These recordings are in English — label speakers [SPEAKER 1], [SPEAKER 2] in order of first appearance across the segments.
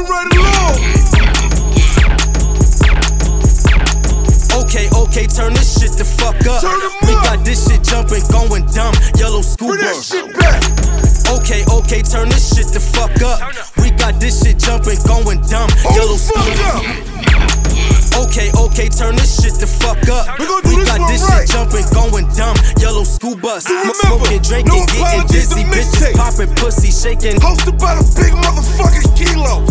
[SPEAKER 1] moving right along.
[SPEAKER 2] Okay, okay, turn this shit the fuck up.
[SPEAKER 1] Turn 'em
[SPEAKER 2] we
[SPEAKER 1] up.
[SPEAKER 2] got this shit jumping, going dumb. Yellow school
[SPEAKER 1] Bring that shit back.
[SPEAKER 2] Okay, okay, turn this shit the fuck up. We got this shit jumping, going dumb.
[SPEAKER 1] Hold
[SPEAKER 2] Yellow
[SPEAKER 1] the
[SPEAKER 2] school
[SPEAKER 1] fuck up.
[SPEAKER 2] Okay, okay, turn this shit the fuck up.
[SPEAKER 1] We gonna do
[SPEAKER 2] We
[SPEAKER 1] this
[SPEAKER 2] got
[SPEAKER 1] one
[SPEAKER 2] this
[SPEAKER 1] right.
[SPEAKER 2] shit jumping, going dumb. Yellow school bus.
[SPEAKER 1] So remember,
[SPEAKER 2] Smoking, drinking,
[SPEAKER 1] no
[SPEAKER 2] getting dizzy. Bitches
[SPEAKER 1] mixtape.
[SPEAKER 2] popping, pussy shaking.
[SPEAKER 1] Hosted by the big motherfucking kilo.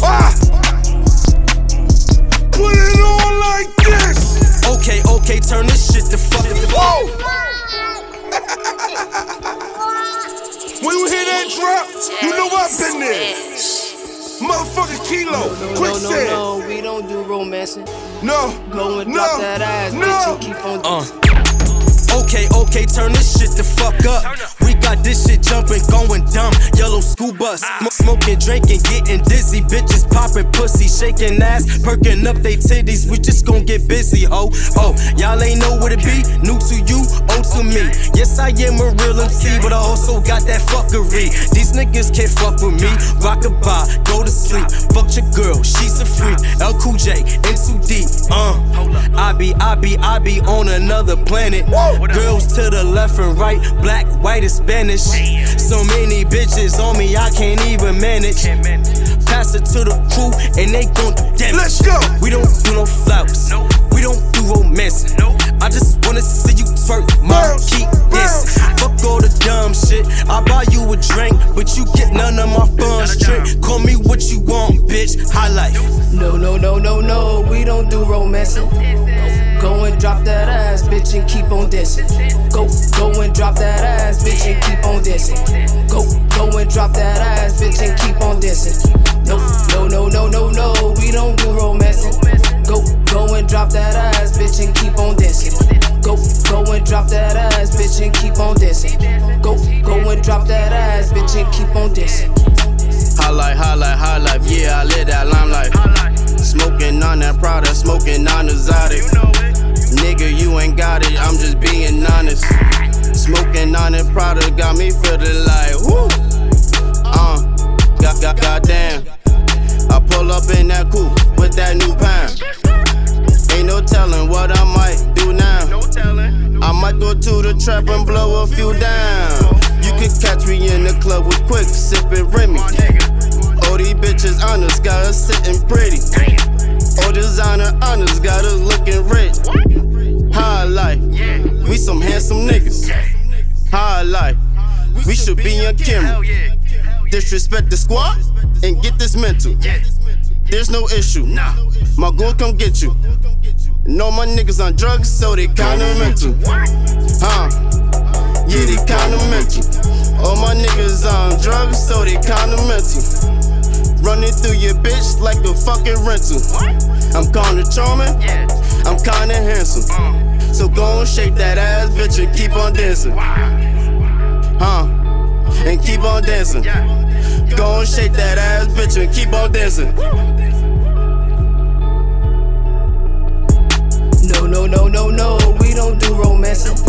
[SPEAKER 1] Ah! Put it on like this.
[SPEAKER 2] Okay, okay, turn this shit the fuck
[SPEAKER 1] Whoa! when you hear that drop, you know I've been there. Motherfucking kilo. Quick
[SPEAKER 3] no, no,
[SPEAKER 1] said.
[SPEAKER 3] no, we don't do romancing.
[SPEAKER 1] No.
[SPEAKER 3] Go and
[SPEAKER 1] no.
[SPEAKER 3] drop that ass,
[SPEAKER 1] no.
[SPEAKER 3] bitch, and keep on.
[SPEAKER 2] Uh. Okay, okay, turn this shit the fuck up. Got this shit jumping, going dumb. Yellow school bus. Sm- smoking, drinking, getting dizzy. Bitches popping pussy, shaking ass, perking up they titties. We just gon' get busy, ho. Oh, y'all ain't know what it be. New to you, old to me. Yes, I am a real MC, but I also got that fuckery. These niggas can't fuck with me. Rock a bye, go to sleep. Fuck your girl, she's a freak. L Cool J, in too deep. Uh, I be, I be, I be on another planet. Girls to the left and right, black, white, and Spanish. So many bitches on me, I can't even manage. Pass it to the crew, and they gon' do damage.
[SPEAKER 1] Let's go.
[SPEAKER 2] We don't do no flowers. We don't do romance. I just wanna see you twerk, mom.
[SPEAKER 1] Bounce,
[SPEAKER 2] Keep
[SPEAKER 1] bounce.
[SPEAKER 2] this. Fuck all the dumb shit. I buy you a drink, but you get none of my funds. Trick. Call me what you want, bitch. Hyh Lyfe.
[SPEAKER 3] No, no, no, no, no, we don't do romancing. Go and drop that ass, bitch, and keep on dancing. Go, go and drop that ass, bitch, and keep on dancing. Go, go and drop that ass, bitch, and keep on dancing. No, no, no, no, no, no, we don't do romancing. Go, go and drop that ass, bitch, and keep on dancing. Go, go and drop that ass, bitch, and keep on dancing. Go, go and drop that ass, bitch, and keep on dancing.
[SPEAKER 4] Highlight, highlight, highlight, yeah, I live that limelight. Smoking on that product, smoking on exotic. Nigga, you ain't got it, got me feeling like, woo. Uh, got, got, goddamn. I pull up in that coupe with that new pound. Ain't no telling what I might do now. I might go to the trap and blow a few down. You could catch me in the club with quick sipping Remy. All these bitches honest, got us sitting pretty. All designer honest, got us looking should be on camera. Disrespect the squad and get this mental. There's no issue. Nah. My goon come get you. Know my niggas on drugs, so they kinda mental. Huh? Yeah, they kinda mental. All my niggas on drugs, so they kinda mental. Running through your bitch like a fucking rental. I'm kinda charming, I'm kinda handsome. So go and shake that ass, bitch, and keep on dancing. Huh? On dancing. Go and shake that ass, bitch, and keep on dancing.
[SPEAKER 3] No, no, no, no, no, we don't do romancing.